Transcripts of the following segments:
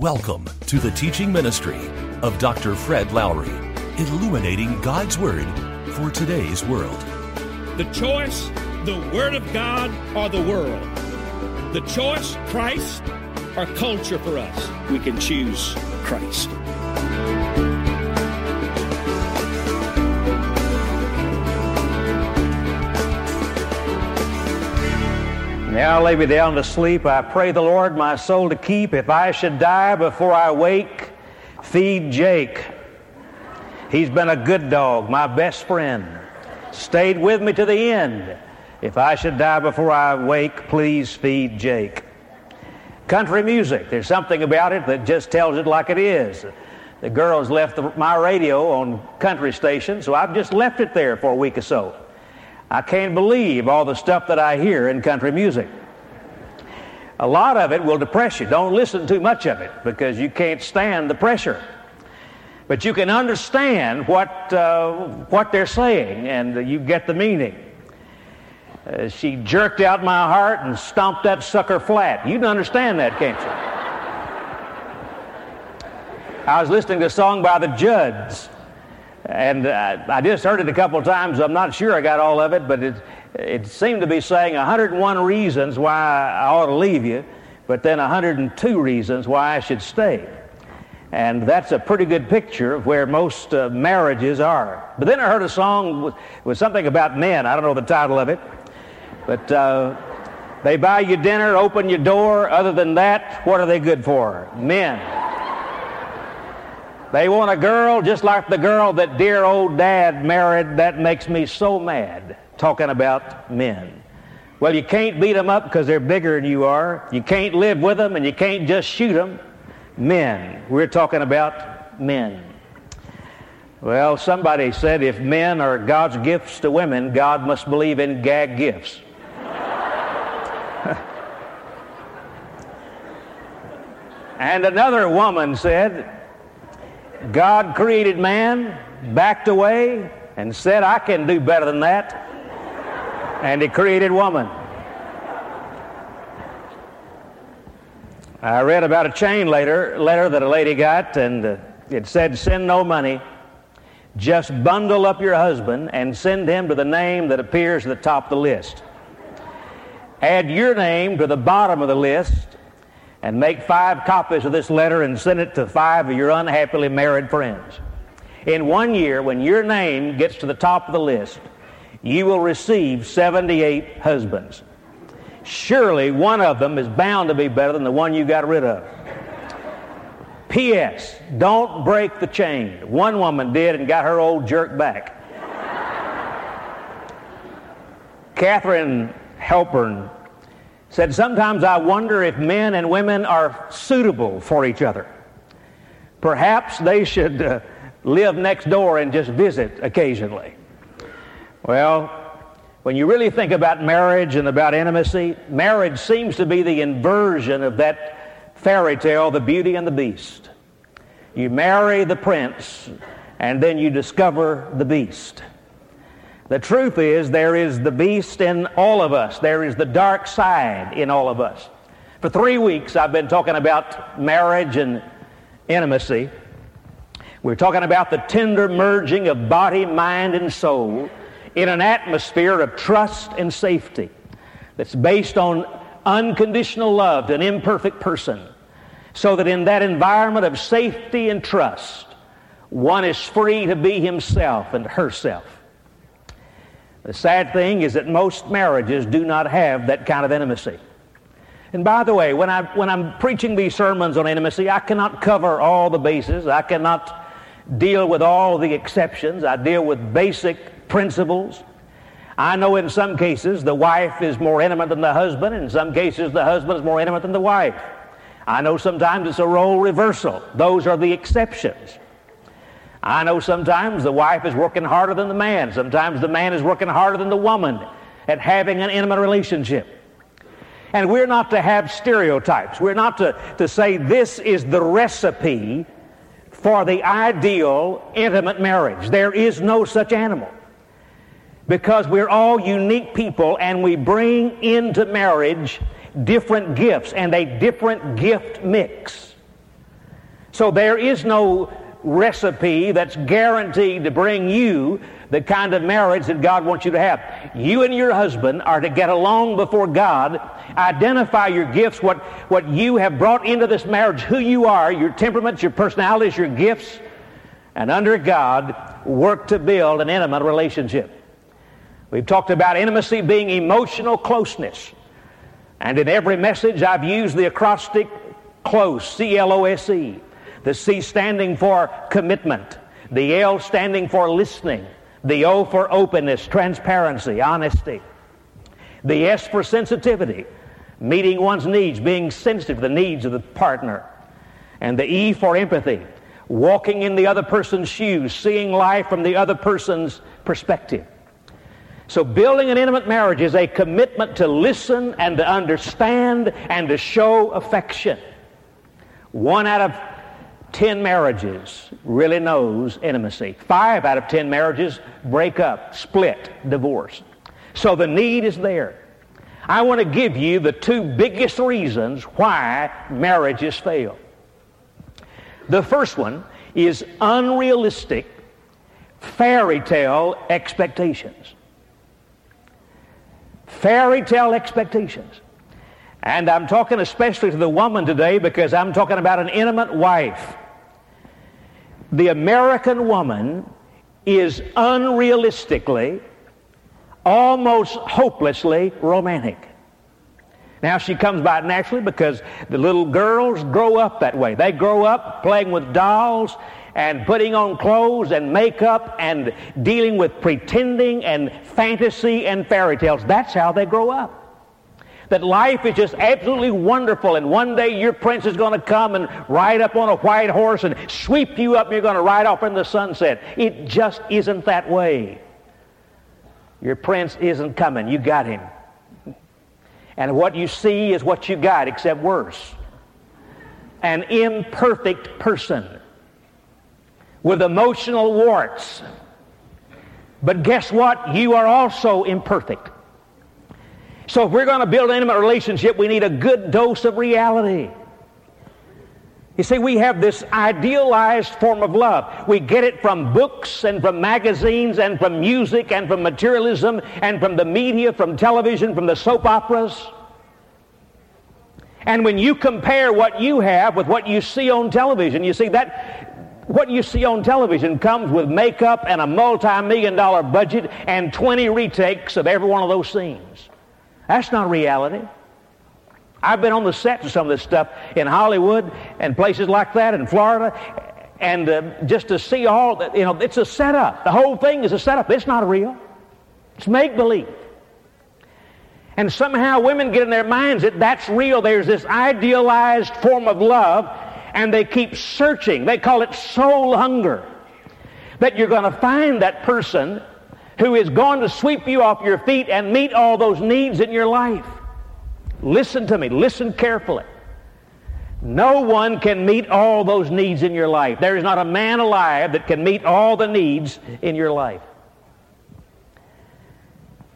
Welcome to the teaching ministry of Dr. Fred Lowery, illuminating God's Word for today's world. The choice, the Word of God, or the world. The choice, Christ, or culture for us. We can choose Christ. Now lay me down to sleep. I pray the Lord my soul to keep. If I should die before I wake, feed Jake. He's been a good dog, my best friend. Stayed with me to the end. If I should die before I wake, please feed Jake. Country music, there's something about it that just tells it like it is. The girls left the, my radio on country station, so I've just left it there for a week or so. I can't believe all the stuff that I hear in country music. A lot of it will depress you. Don't listen too much of it because you can't stand the pressure. But you can understand what, uh, what they're saying and you get the meaning. Uh, she jerked out my heart and stomped that sucker flat. You can understand that, can't you? I was listening to a song by the Judds and uh, I just heard it a couple of times. I'm not sure I got all of it, but it, it seemed to be saying 101 reasons why I ought to leave you, but then 102 reasons why I should stay. And that's a pretty good picture of where most uh, marriages are. But then I heard a song with, with, something about men. I don't know the title of it. But uh, they buy you dinner, open your door. Other than that, what are they good for? Men. They want a girl just like the girl that dear old dad married. That makes me so mad talking about men. Well, you can't beat them up because they're bigger than you are. You can't live with them and you can't just shoot them. Men. We're talking about men. Well, somebody said if men are God's gifts to women, God must believe in gag gifts. and another woman said, God created man, backed away, and said, I can do better than that. And he created woman. I read about a chain letter, letter that a lady got, and uh, it said, Send no money. Just bundle up your husband and send him to the name that appears at the top of the list. Add your name to the bottom of the list and make five copies of this letter and send it to five of your unhappily married friends. In one year, when your name gets to the top of the list, you will receive 78 husbands. Surely one of them is bound to be better than the one you got rid of. P.S. Don't break the chain. One woman did and got her old jerk back. Katharine Hepburn said, Sometimes I wonder if men and women are suitable for each other. Perhaps they should uh, live next door and just visit occasionally. Well, when you really think about marriage and about intimacy, marriage seems to be the inversion of that fairy tale, The Beauty and the Beast. You marry the prince, and then you discover the beast. The truth is, there is the beast in all of us. There is the dark side in all of us. For three weeks, I've been talking about marriage and intimacy. We're talking about the tender merging of body, mind, and soul in an atmosphere of trust and safety that's based on unconditional love to an imperfect person, so that in that environment of safety and trust, one is free to be himself and herself. The sad thing is that most marriages do not have that kind of intimacy. And by the way, when, I, when I'm preaching these sermons on intimacy, I cannot cover all the bases. I cannot deal with all the exceptions. I deal with basic principles. I know in some cases the wife is more intimate than the husband. In some cases, the husband is more intimate than the wife. I know sometimes it's a role reversal. Those are the exceptions. I know sometimes the wife is working harder than the man. Sometimes the man is working harder than the woman at having an intimate relationship. And we're not to have stereotypes. We're not to, to say this is the recipe for the ideal intimate marriage. There is no such animal. Because we're all unique people and we bring into marriage different gifts and a different gift mix. So there is no recipe that's guaranteed to bring you the kind of marriage that God wants you to have. You and your husband are to get along before God, identify your gifts, what, what you have brought into this marriage, who you are, your temperaments, your personalities, your gifts, and under God, work to build an intimate relationship. We've talked about intimacy being emotional closeness. And in every message, I've used the acrostic CLOSE, C L O S E. The C standing for commitment, the L standing for listening, the O for openness, transparency, honesty, the S for sensitivity, meeting one's needs, being sensitive to the needs of the partner, and the E for empathy, walking in the other person's shoes, seeing life from the other person's perspective. So, building an intimate marriage is a commitment to listen and to understand and to show affection. One out of ten marriages really knows intimacy. Five out of ten marriages break up, split, divorce. So, the need is there. I want to give you the two biggest reasons why marriages fail. The first one is unrealistic fairy tale expectations. Fairy tale expectations. And I'm talking especially to the woman today because I'm talking about an intimate wife. The American woman is unrealistically almost hopelessly romantic. Now she comes by naturally because the little girls grow up that way. They grow up playing with dolls and putting on clothes and makeup and dealing with pretending and fantasy and fairy tales. That's how they grow up. That life is just absolutely wonderful, and one day your prince is going to come and ride up on a white horse and sweep you up, and you're going to ride off in the sunset. It just isn't that way. Your prince isn't coming. You got him. And what you see is what you got, except worse. An imperfect person with emotional warts. But guess what? You are also imperfect. So if we're going to build an intimate relationship, we need a good dose of reality. You see, we have this idealized form of love. We get it from books and from magazines and from music and from materialism and from the media, from television, from the soap operas. And when you compare what you have with what you see on television, you see that what you see on television comes with makeup and a multi-million dollar budget and 20 retakes of every one of those scenes. That's not reality. I've been on the set of some of this stuff in Hollywood and places like that in Florida, and uh, just to see all that, you know, it's a setup. The whole thing is a setup. It's not real. It's make believe. And somehow women get in their minds that that's real. There's this idealized form of love, and they keep searching. They call it soul hunger. That you're going to find that person who is going to sweep you off your feet and meet all those needs in your life. Listen to me, listen carefully. No one can meet all those needs in your life. There is not a man alive that can meet all the needs in your life.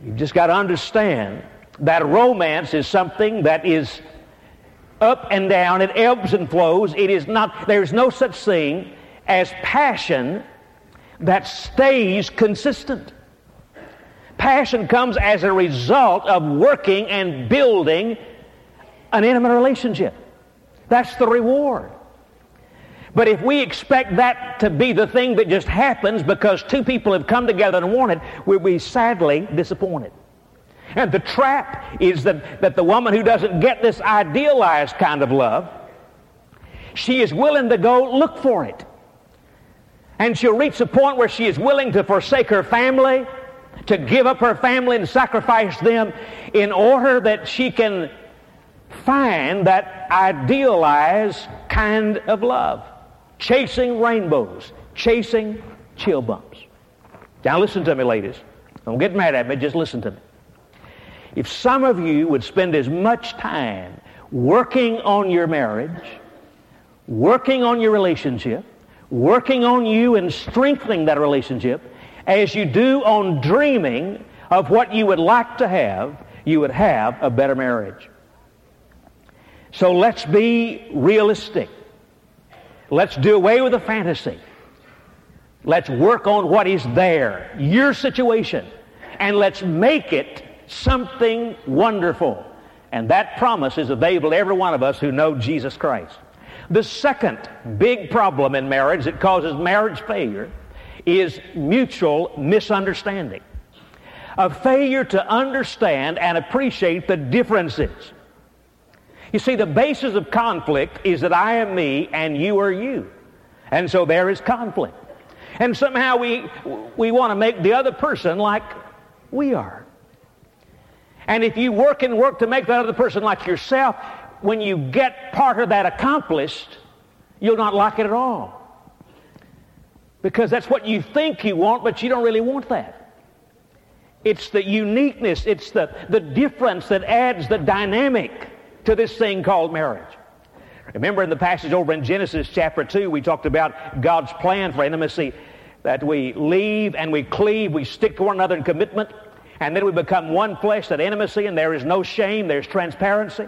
You've just got to understand that romance is something that is up and down, it ebbs and flows. It is not, there's no such thing as passion that stays consistent. Passion comes as a result of working and building an intimate relationship. That's the reward. But if we expect that to be the thing that just happens because two people have come together and want it, we'll be sadly disappointed. And the trap is that, that the woman who doesn't get this idealized kind of love, she is willing to go look for it. And she'll reach a point where she is willing to forsake her family, to give up her family and sacrifice them in order that she can find that idealized kind of love. Chasing rainbows, chasing chill bumps. Now listen to me, ladies. Don't get mad at me, just listen to me. If some of you would spend as much time working on your marriage, working on your relationship, working on you and strengthening that relationship, as you do on dreaming of what you would like to have, you would have a better marriage. So let's be realistic. Let's do away with the fantasy. Let's work on what is there, your situation, and let's make it something wonderful. And that promise is available to every one of us who know Jesus Christ. The second big problem in marriage that causes marriage failure is mutual misunderstanding. A failure to understand and appreciate the differences. You see, the basis of conflict is that I am me and you are you. And so there is conflict. And somehow we, we want to make the other person like we are. And if you work and work to make that other person like yourself, when you get part of that accomplished, you'll not like it at all. Because that's what you think you want, but you don't really want that. It's the uniqueness, it's the, the difference that adds the dynamic to this thing called marriage. Remember in the passage over in Genesis chapter 2, we talked about God's plan for intimacy that we leave and we cleave, we stick to one another in commitment, and then we become one flesh, that intimacy, and there is no shame, there's transparency.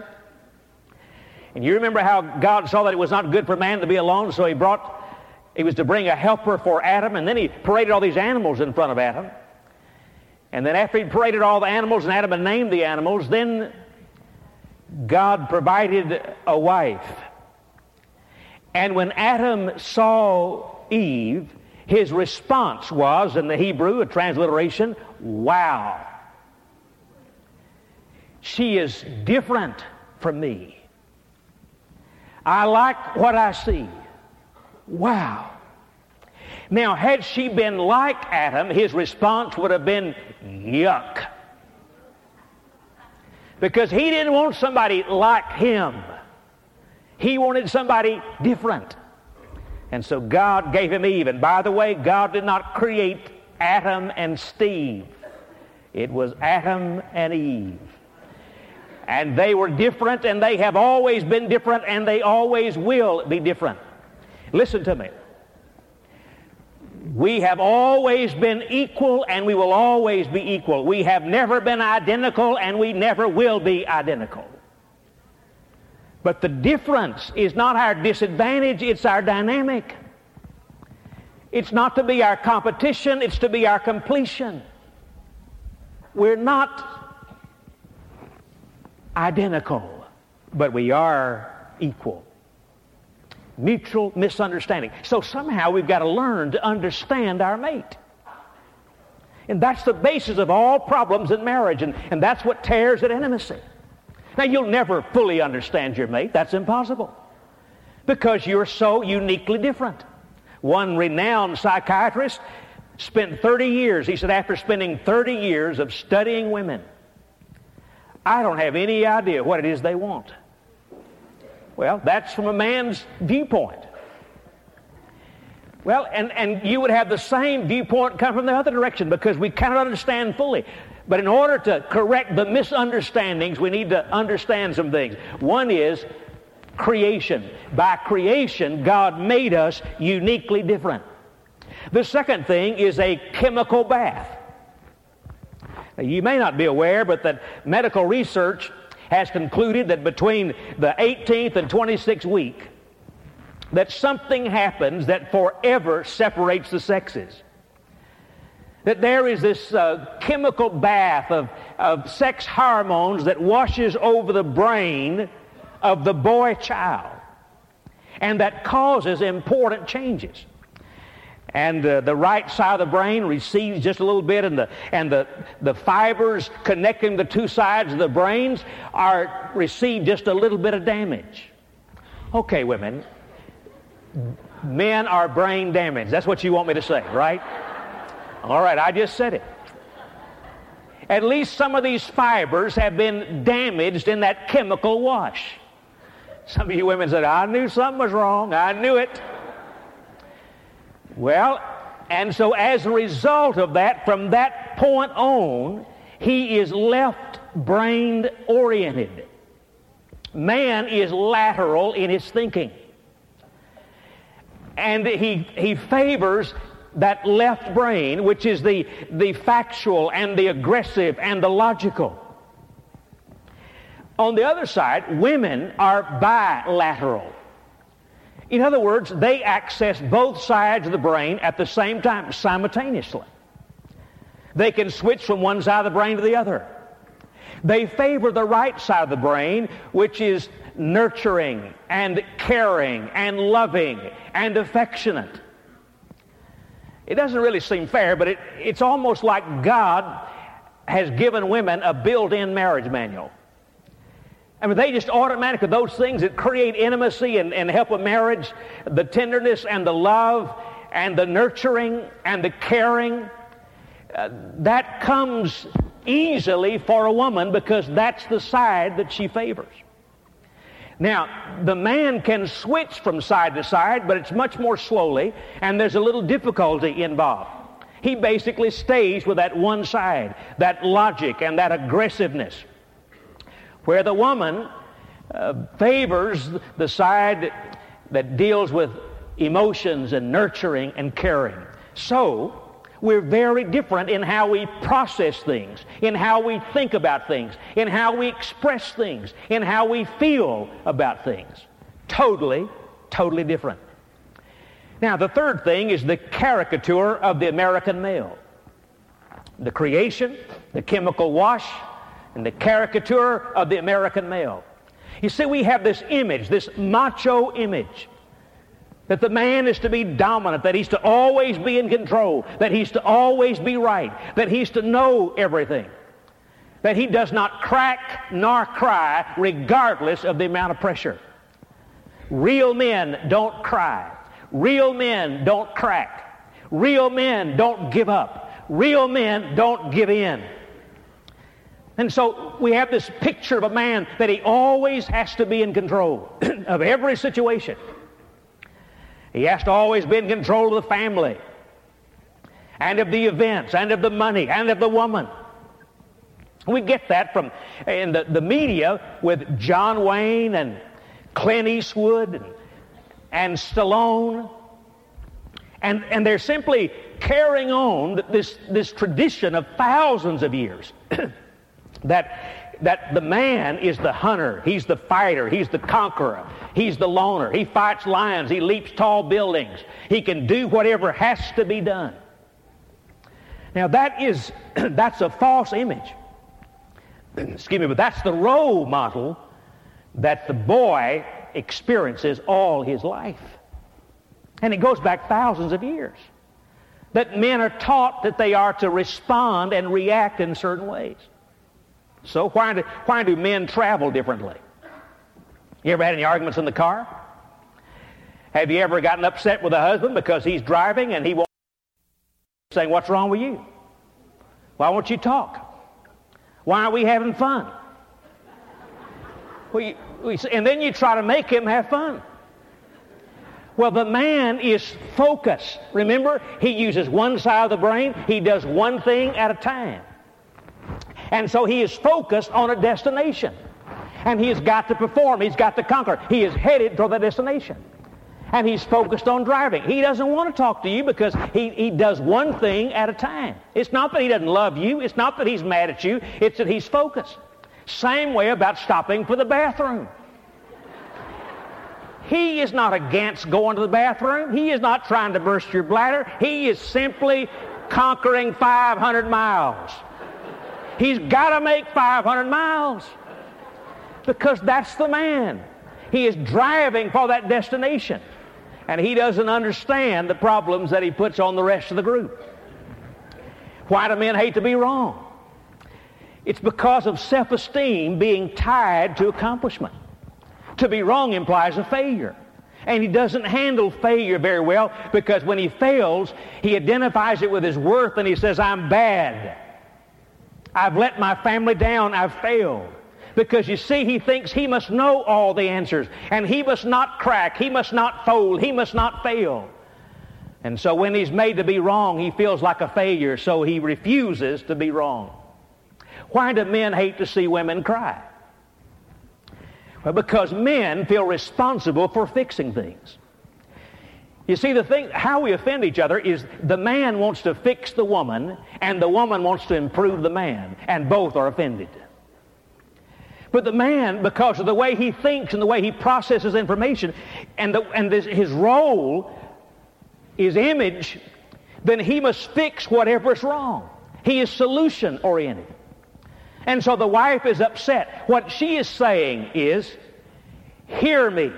And you remember how God saw that it was not good for man to be alone, so he brought, he was to bring a helper for Adam, and then he paraded all these animals in front of Adam. And then after he paraded all the animals and Adam had named the animals, then God provided a wife. And when Adam saw Eve, his response was, in the Hebrew, a transliteration, wow. She is different from me. I like what I see. Wow. Now, had she been like Adam, his response would have been yuck. Because he didn't want somebody like him. He wanted somebody different. And so God gave him Eve. And by the way, God did not create Adam and Steve. It was Adam and Eve. And they were different, and they have always been different, and they always will be different. Listen to me. We have always been equal, and we will always be equal. We have never been identical, and we never will be identical. But the difference is not our disadvantage, it's our dynamic. It's not to be our competition, it's to be our completion. We're not identical, but we are equal. Mutual misunderstanding. So somehow we've got to learn to understand our mate. And that's the basis of all problems in marriage, and, and that's what tears at intimacy. Now, you'll never fully understand your mate. That's impossible. Because you're so uniquely different. One renowned psychiatrist spent 30 years, he said, after spending 30 years of studying women, I don't have any idea what it is they want. Well, that's from a man's viewpoint. Well, and, and you would have the same viewpoint come from the other direction because we cannot understand fully. But in order to correct the misunderstandings, we need to understand some things. One is creation. By creation, God made us uniquely different. The second thing is a chemical bath. Now, you may not be aware, but that medical research has concluded that between the 18th and 26th week, that something happens that forever separates the sexes. That there is this uh, chemical bath of, of sex hormones that washes over the brain of the boy child and that causes important changes and uh, the right side of the brain receives just a little bit and the and the the fibers connecting the two sides of the brains are receive just a little bit of damage. Okay women. Men are brain damaged. That's what you want me to say right? All right i just said it. At least some of these fibers have been damaged in that chemical wash. Some of you women said i knew something was wrong. I knew it well, and so as a result of that, from that point on, he is left brain oriented. Man is lateral in his thinking. And he, he favors that left brain, which is the, the factual and the aggressive and the logical. On the other side, women are bilateral. In other words, they access both sides of the brain at the same time, simultaneously. They can switch from one side of the brain to the other. They favor the right side of the brain, which is nurturing and caring and loving and affectionate. It doesn't really seem fair, but it, it's almost like God has given women a built-in marriage manual. I mean, they just automatically, those things that create intimacy and, and help a marriage, the tenderness and the love and the nurturing and the caring, uh, that comes easily for a woman because that's the side that she favors. Now, the man can switch from side to side, but it's much more slowly, and there's a little difficulty involved. He basically stays with that one side, that logic and that aggressiveness, where the woman uh, favors the side that deals with emotions and nurturing and caring. So, we're very different in how we process things, in how we think about things, in how we express things, in how we feel about things. Totally, totally different. Now, the third thing is the caricature of the American male. The creation, the chemical wash, and the caricature of the American male. You see, we have this image, this macho image that the man is to be dominant, that he's to always be in control, that he's to always be right, that he's to know everything, that he does not crack nor cry regardless of the amount of pressure. Real men don't cry. Real men don't crack. Real men don't give up. Real men don't give in. And so we have this picture of a man that he always has to be in control of every situation. He has to always be in control of the family and of the events and of the money and of the woman. We get that from in the, the media with John Wayne and Clint Eastwood and, and Stallone. And, and they're simply carrying on this, this tradition of thousands of years that that the man is the hunter, he's the fighter, he's the conqueror, he's the loner. He fights lions, he leaps tall buildings, he can do whatever has to be done. Now that is that's a false image. Excuse me, but that's the role model that the boy experiences all his life. And it goes back thousands of years. That men are taught that they are to respond and react in certain ways. So why do, why do men travel differently? You ever had any arguments in the car? Have you ever gotten upset with a husband because he's driving and he won't saying, what's wrong with you? Why won't you talk? Why aren't we having fun? We, and then you try to make him have fun. Well, the man is focused. Remember, he uses one side of the brain. He does one thing at a time. And so he is focused on a destination. And he has got to perform. He's got to conquer. He is headed toward the destination. And he's focused on driving. He doesn't want to talk to you because he, he does one thing at a time. It's not that he doesn't love you. It's not that he's mad at you. It's that he's focused. Same way about stopping for the bathroom. He is not against going to the bathroom. He is not trying to burst your bladder. He is simply conquering 500 miles. He's got to make 500 miles because that's the man. He is driving for that destination. And he doesn't understand the problems that he puts on the rest of the group. Why do men hate to be wrong? It's because of self-esteem being tied to accomplishment. To be wrong implies a failure. And he doesn't handle failure very well because when he fails, he identifies it with his worth and he says, I'm bad. I've let my family down. I've failed. Because you see, he thinks he must know all the answers. And he must not crack. He must not fold. He must not fail. And so when he's made to be wrong, he feels like a failure. So he refuses to be wrong. Why do men hate to see women cry? Well, because men feel responsible for fixing things. You see, the thing, how we offend each other is the man wants to fix the woman, and the woman wants to improve the man, and both are offended. But the man, because of the way he thinks and the way he processes information and, the, and this, his role, his image, then he must fix whatever's wrong. He is solution oriented. And so the wife is upset. What she is saying is, hear me,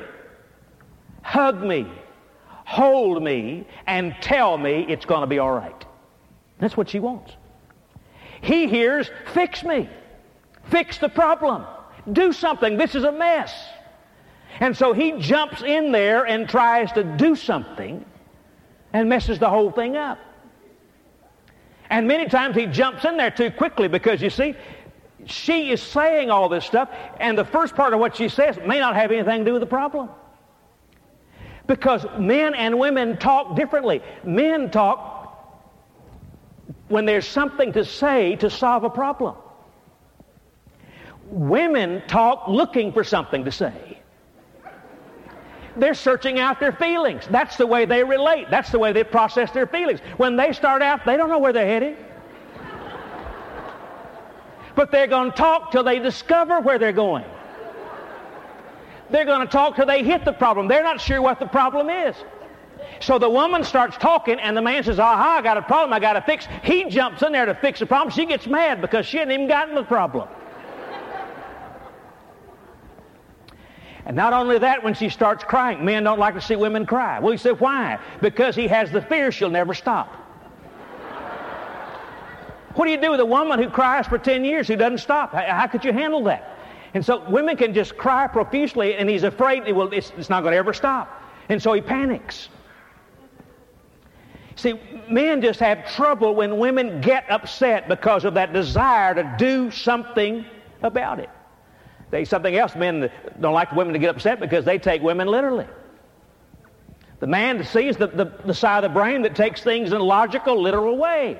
hug me, hold me, and tell me it's going to be all right. That's what she wants. He hears, fix me, fix the problem, do something. This is a mess. And so he jumps in there and tries to do something and messes the whole thing up. And many times he jumps in there too quickly because you see, she is saying all this stuff, and the first part of what she says may not have anything to do with the problem. Because men and women talk differently. Men talk when there's something to say to solve a problem. Women talk looking for something to say. They're searching out their feelings. That's the way they relate. That's the way they process their feelings. When they start out, they don't know where they're heading. But they're going to talk till they discover where they're going. They're going to talk till they hit the problem. They're not sure what the problem is. So the woman starts talking, and the man says, Aha, I got a problem I got to fix. He jumps in there to fix the problem. She gets mad because she hadn't even gotten the problem. And not only that, when she starts crying, men don't like to see women cry. Well, he said, why? Because he has the fear she'll never stop. What do you do with a woman who cries for 10 years who doesn't stop? How, how could you handle that? And so women can just cry profusely, and he's afraid it will, it's, it's not going to ever stop. And so he panics. See, men just have trouble when women get upset because of that desire to do something about it. They something else. Men don't like women to get upset because they take women literally. The man sees the, the, the side of the brain that takes things in a logical, literal way.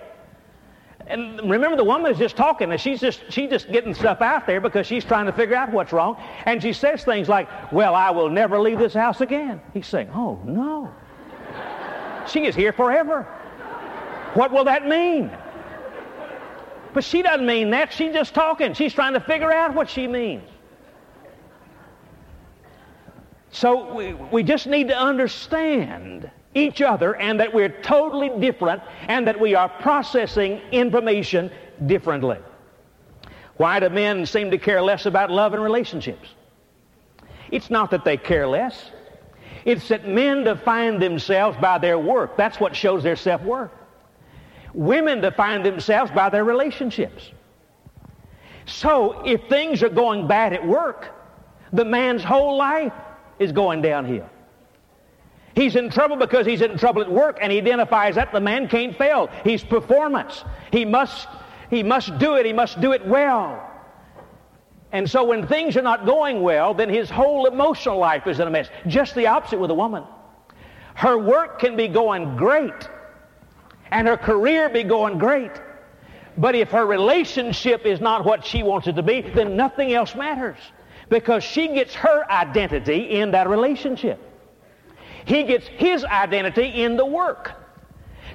And remember, the woman is just talking, and she's just she's just getting stuff out there because she's trying to figure out what's wrong. And she says things like, "Well, I will never leave this house again." He's saying, "Oh no, she is here forever." What will that mean? But she doesn't mean that. She's just talking. She's trying to figure out what she means. So we, we just need to understand each other and that we're totally different and that we are processing information differently. Why do men seem to care less about love and relationships? It's not that they care less. It's that men define themselves by their work. That's what shows their self-worth. Women define themselves by their relationships. So if things are going bad at work, the man's whole life is going downhill. He's in trouble because he's in trouble at work and he identifies that the man can't fail. He's performance. He must, he must do it. He must do it well. And so when things are not going well, then his whole emotional life is in a mess. Just the opposite with a woman. Her work can be going great and her career be going great. But if her relationship is not what she wants it to be, then nothing else matters because she gets her identity in that relationship. He gets his identity in the work.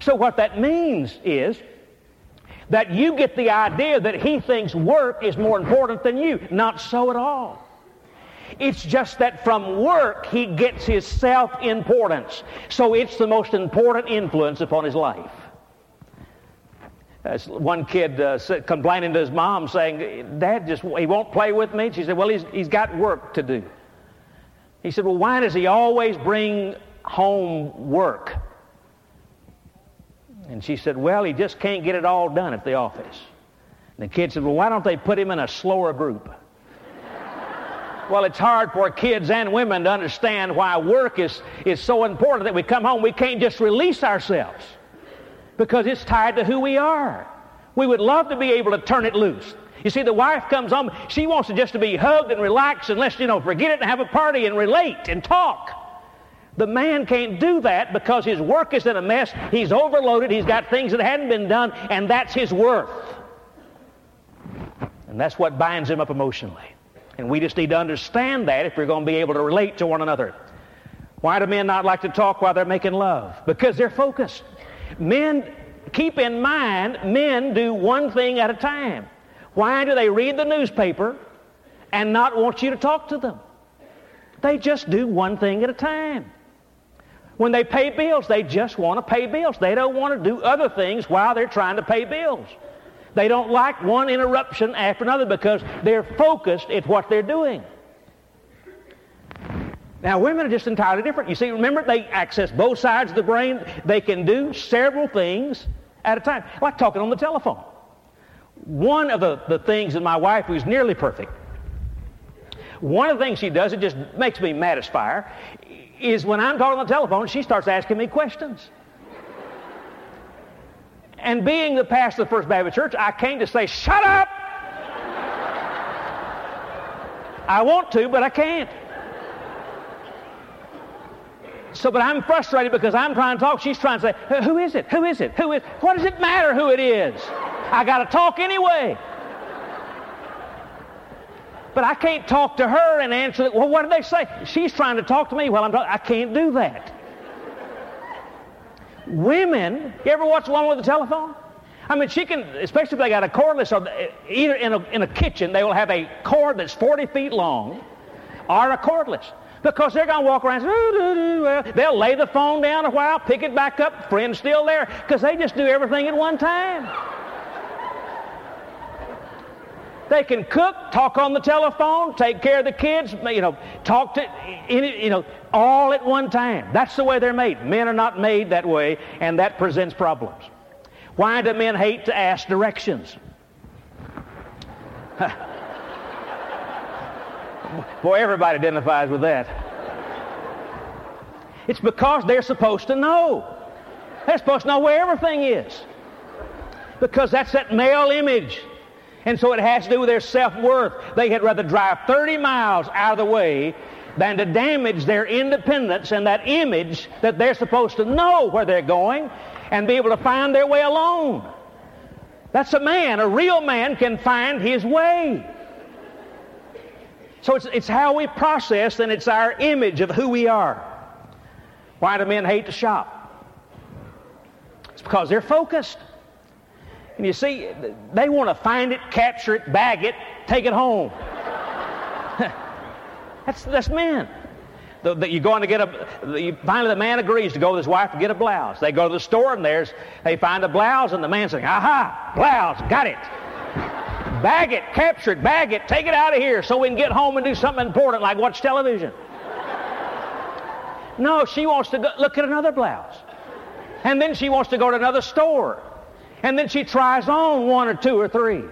So what that means is that you get the idea that he thinks work is more important than you. Not so at all. It's just that from work he gets his self-importance. So it's the most important influence upon his life. One kid uh, complaining to his mom saying, Dad just, he won't play with me. She said, well, he's, he's got work to do. He said, well, why does he always bring home work? And she said, well, he just can't get it all done at the office. And the kid said, well, why don't they put him in a slower group? well, it's hard for kids and women to understand why work is, is so important that we come home, we can't just release ourselves because it's tied to who we are. We would love to be able to turn it loose. You see, the wife comes home, she wants just to be hugged and relaxed and let's, you know, forget it and have a party and relate and talk. The man can't do that because his work is in a mess. He's overloaded. He's got things that hadn't been done, and that's his worth. And that's what binds him up emotionally. And we just need to understand that if we're going to be able to relate to one another. Why do men not like to talk while they're making love? Because they're focused. Men, keep in mind, men do one thing at a time. Why do they read the newspaper and not want you to talk to them. They just do one thing at a time. When they pay bills, they just want to pay bills. They don't want to do other things while they're trying to pay bills. They don't like one interruption after another because they're focused at what they're doing. Now, women are just entirely different. You see, remember, they access both sides of the brain. They can do several things at a time, like talking on the telephone. One of the, the things that my wife, who's nearly perfect, one of the things she does, it just makes me mad as fire, is when I'm talking on the telephone, she starts asking me questions. And being the pastor of the First Baptist Church, I came to say, shut up! I want to, but I can't. So, but I'm frustrated because I'm trying to talk. She's trying to say, who is it? Who is it? Who is? What does it matter who it is? I got to talk anyway. But I can't talk to her and answer, it. well, what did they say? She's trying to talk to me while I'm. I can't do that. Women, you ever watch a woman with a telephone? I mean, she can, especially if they got a cordless, or either in a, in a kitchen, they will have a cord that's 40 feet long or a cordless. Because they're going to walk around, well, they'll lay the phone down a while, pick it back up, friend's still there, because they just do everything at one time. They can cook, talk on the telephone, take care of the kids, you know, talk to, you know, all at one time. That's the way they're made. Men are not made that way, and that presents problems. Why do men hate to ask directions? Boy, everybody identifies with that. It's because they're supposed to know. They're supposed to know where everything is. Because that's that male image. And so it has to do with their self worth. They had rather drive 30 miles out of the way than to damage their independence and that image that they're supposed to know where they're going and be able to find their way alone. That's a man. A real man can find his way. So it's, it's how we process and it's our image of who we are. Why do men hate to shop? It's because they're focused. And you see, they want to find it, capture it, bag it, take it home. that's, that's men. The, you're going to get a, the, finally the man agrees to go with his wife to get a blouse. They go to the store and there's, they find a blouse and the man says, aha, blouse, got it. Bag it, capture it, bag it, take it out of here so we can get home and do something important like watch television. No, she wants to go, look at another blouse. And then she wants to go to another store and then she tries on one or two or three.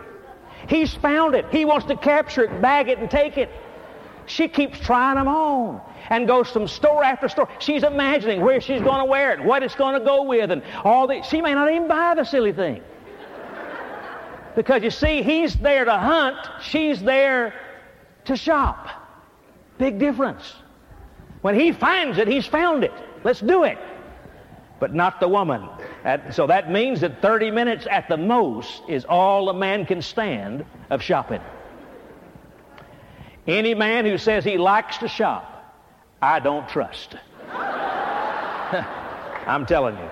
He's found it. He wants to capture it, bag it, and take it. She keeps trying them on and goes from store after store. She's imagining where she's going to wear it, what it's going to go with, and all the. She may not even buy the silly thing. Because you see, he's there to hunt, she's there to shop. Big difference. When he finds it, he's found it. Let's do it. But not the woman. At, so that means that 30 minutes at the most is all a man can stand of shopping. Any man who says he likes to shop, I don't trust. I'm telling you.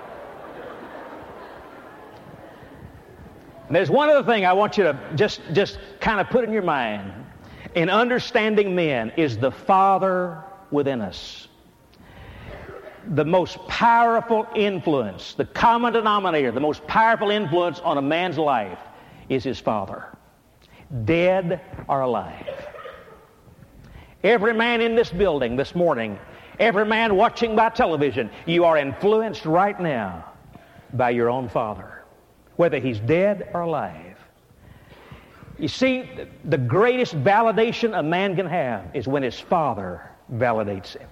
And there's one other thing I want you to just, just kind of put in your mind. In understanding men is the Father within us the most powerful influence, the common denominator, the most powerful influence on a man's life is his father, dead or alive. Every man in this building this morning, every man watching by television, you are influenced right now by your own father, whether he's dead or alive. You see, the greatest validation a man can have is when his father validates him.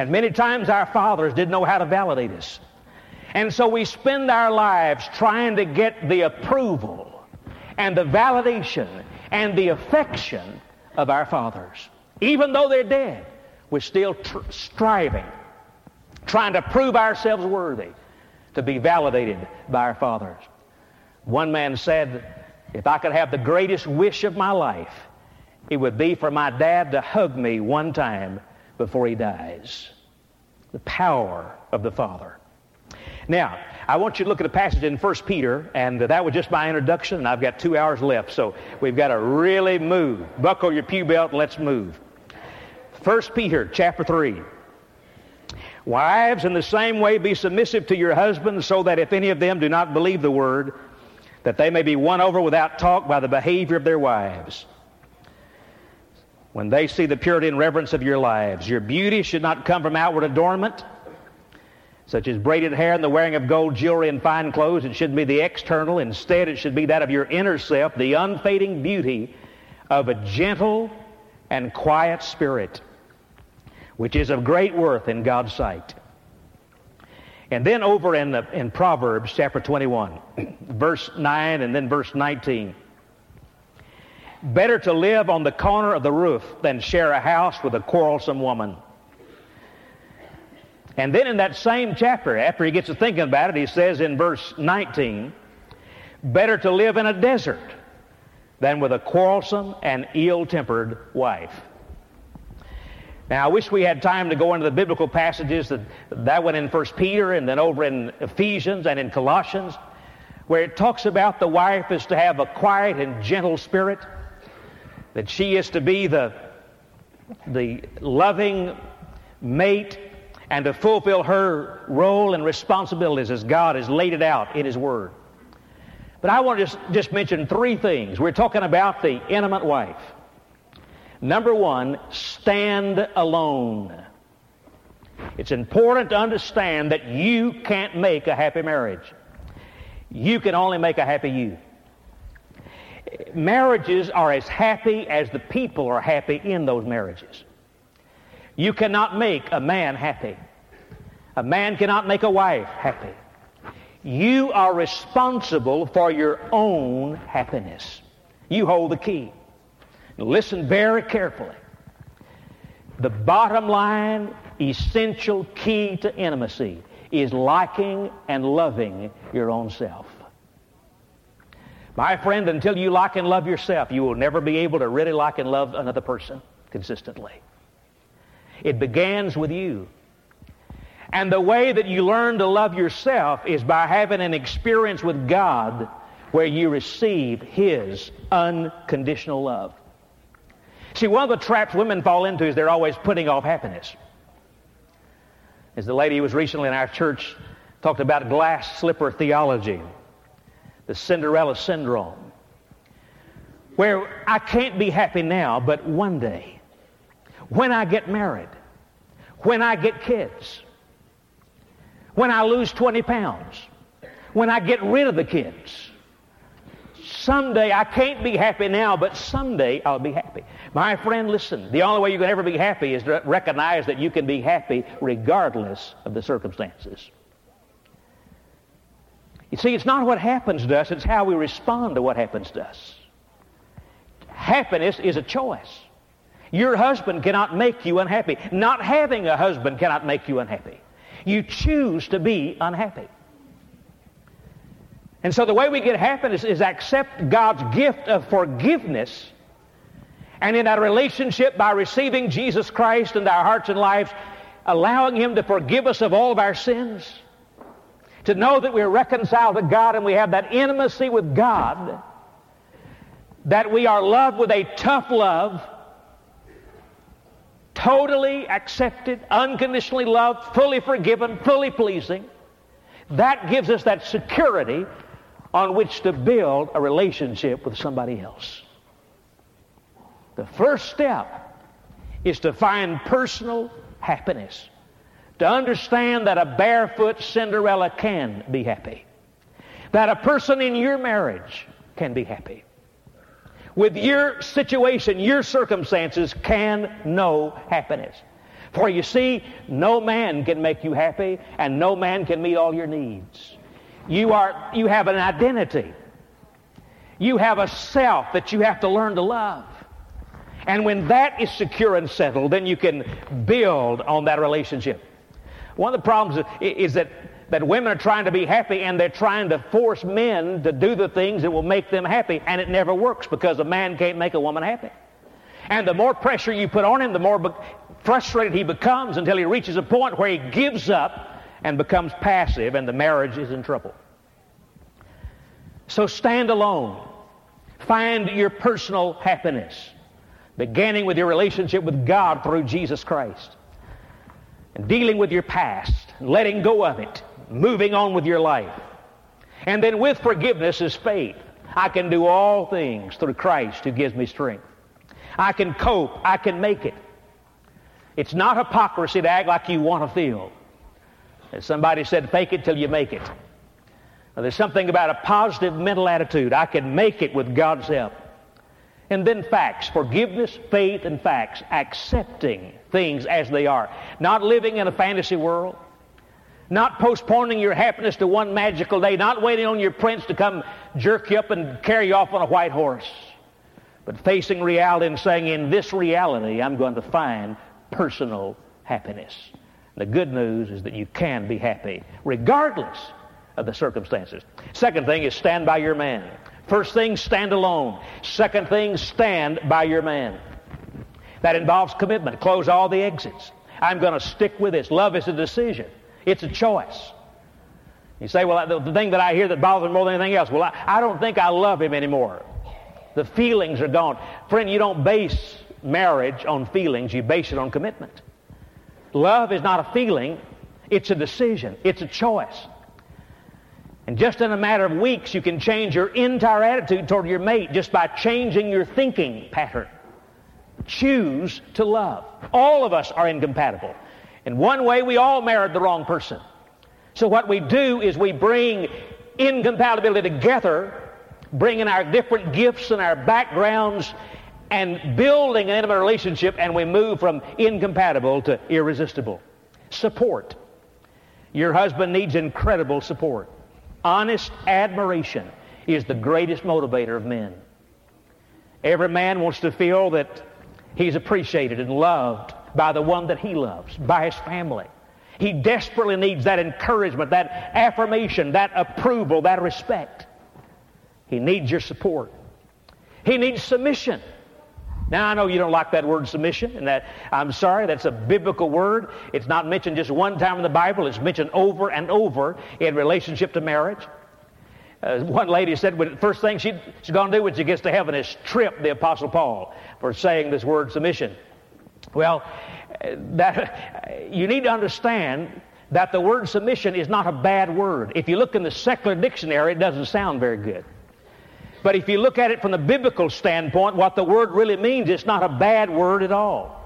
And many times our fathers didn't know how to validate us. And so we spend our lives trying to get the approval and the validation and the affection of our fathers. Even though they're dead, we're still tr- striving, trying to prove ourselves worthy to be validated by our fathers. One man said, if I could have the greatest wish of my life, it would be for my dad to hug me one time before he dies. The power of the Father. Now, I want you to look at a passage in 1 Peter, and that was just my introduction, and I've got two hours left, so we've got to really move. Buckle your pew belt, and let's move. 1 Peter chapter 3. Wives, in the same way, be submissive to your husbands, so that if any of them do not believe the word, that they may be won over without talk by the behavior of their wives. When they see the purity and reverence of your lives, your beauty should not come from outward adornment, such as braided hair and the wearing of gold jewelry and fine clothes. It should be the external. Instead, it should be that of your inner self, the unfading beauty of a gentle and quiet spirit, which is of great worth in God's sight. And then over in, the, in Proverbs chapter 21, verse 9 and then verse 19. Better to live on the corner of the roof than share a house with a quarrelsome woman. And then in that same chapter, after he gets to thinking about it, he says in verse 19, Better to live in a desert than with a quarrelsome and ill tempered wife. Now, I wish we had time to go into the biblical passages that, that went in 1 Peter and then over in Ephesians and in Colossians, where it talks about the wife is to have a quiet and gentle spirit that she is to be the, the loving mate and to fulfill her role and responsibilities as God has laid it out in His Word. But I want to just, just mention three things. We're talking about the intimate wife. Number one, stand alone. It's important to understand that you can't make a happy marriage. You can only make a happy you marriages are as happy as the people are happy in those marriages. You cannot make a man happy. A man cannot make a wife happy. You are responsible for your own happiness. You hold the key. Listen very carefully. The bottom line, essential key to intimacy is liking and loving your own self. My friend, until you like and love yourself, you will never be able to really like and love another person consistently. It begins with you. And the way that you learn to love yourself is by having an experience with God where you receive His unconditional love. See, one of the traps women fall into is they're always putting off happiness. As the lady who was recently in our church talked about glass slipper theology the Cinderella syndrome, where I can't be happy now, but one day, when I get married, when I get kids, when I lose 20 pounds, when I get rid of the kids, someday I can't be happy now, but someday I'll be happy. My friend, listen, the only way you can ever be happy is to recognize that you can be happy regardless of the circumstances. You see, it's not what happens to us, it's how we respond to what happens to us. Happiness is a choice. Your husband cannot make you unhappy. Not having a husband cannot make you unhappy. You choose to be unhappy. And so the way we get happiness is accept God's gift of forgiveness and in that relationship by receiving Jesus Christ into our hearts and lives, allowing Him to forgive us of all of our sins to know that we're reconciled to God and we have that intimacy with God, that we are loved with a tough love, totally accepted, unconditionally loved, fully forgiven, fully pleasing, that gives us that security on which to build a relationship with somebody else. The first step is to find personal happiness to understand that a barefoot Cinderella can be happy, that a person in your marriage can be happy. With your situation, your circumstances can know happiness. For you see, no man can make you happy, and no man can meet all your needs. You, are, you have an identity. You have a self that you have to learn to love. And when that is secure and settled, then you can build on that relationship. One of the problems is that, that women are trying to be happy and they're trying to force men to do the things that will make them happy, and it never works because a man can't make a woman happy. And the more pressure you put on him, the more be- frustrated he becomes until he reaches a point where he gives up and becomes passive, and the marriage is in trouble. So stand alone. Find your personal happiness, beginning with your relationship with God through Jesus Christ, and dealing with your past, letting go of it, moving on with your life. And then with forgiveness is faith. I can do all things through Christ who gives me strength. I can cope. I can make it. It's not hypocrisy to act like you want to feel. As somebody said, fake it till you make it. Now, there's something about a positive mental attitude. I can make it with God's help. And then facts, forgiveness, faith, and facts, accepting things as they are. Not living in a fantasy world. Not postponing your happiness to one magical day. Not waiting on your prince to come jerk you up and carry you off on a white horse. But facing reality and saying, in this reality, I'm going to find personal happiness. The good news is that you can be happy regardless of the circumstances. Second thing is stand by your man. First thing, stand alone. Second thing, stand by your man. That involves commitment. Close all the exits. I'm going to stick with this. Love is a decision. It's a choice. You say, well, the, thing that I hear that bothers me more than anything else, well, I, I don't think I love him anymore. The feelings are gone. Friend, you don't base marriage on feelings, you base it on commitment. Love is not a feeling, it's a decision, it's a choice. And just in a matter of weeks, you can change your entire attitude toward your mate just by changing your thinking pattern. Choose to love. All of us are incompatible. In one way, we all married the wrong person. So what we do is we bring incompatibility together, bringing our different gifts and our backgrounds and building an intimate relationship, and we move from incompatible to irresistible. Support. Your husband needs incredible support. Honest admiration is the greatest motivator of men. Every man wants to feel that he's appreciated and loved by the one that he loves, by his family. He desperately needs that encouragement, that affirmation, that approval, that respect. He needs your support. He needs submission. Now I know you don't like that word submission, and that I'm sorry, that's a biblical word. It's not mentioned just one time in the Bible. It's mentioned over and over in relationship to marriage. Uh, one lady said, the first thing she, she's going to do when she gets to heaven is trip the Apostle Paul for saying this word submission. Well, that, you need to understand that the word submission is not a bad word. If you look in the secular dictionary, it doesn't sound very good. But if you look at it from the biblical standpoint, what the word really means, it's not a bad word at all.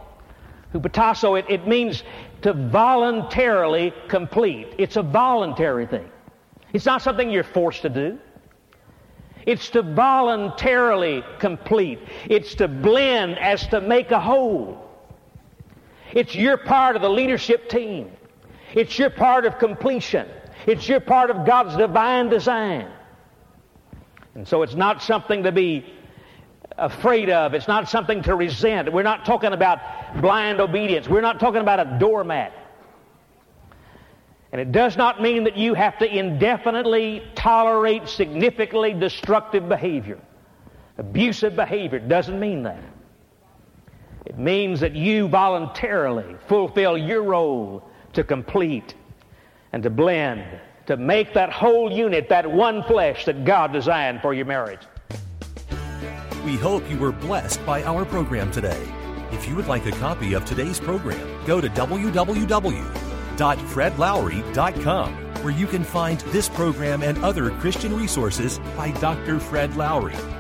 Hupotasso, it, it means to voluntarily complete. It's a voluntary thing. It's not something you're forced to do. It's to voluntarily complete. It's to blend as to make a whole. It's your part of the leadership team. It's your part of completion. It's your part of God's divine design. And so it's not something to be afraid of. It's not something to resent. We're not talking about blind obedience. We're not talking about a doormat. And it does not mean that you have to indefinitely tolerate significantly destructive behavior. Abusive behavior doesn't mean that. It means that you voluntarily fulfill your role to complete and to blend to make that whole unit, that one flesh that God designed for your marriage. We hope you were blessed by our program today. If you would like a copy of today's program, go to www.fredlowery.com where you can find this program and other Christian resources by Dr. Fred Lowery.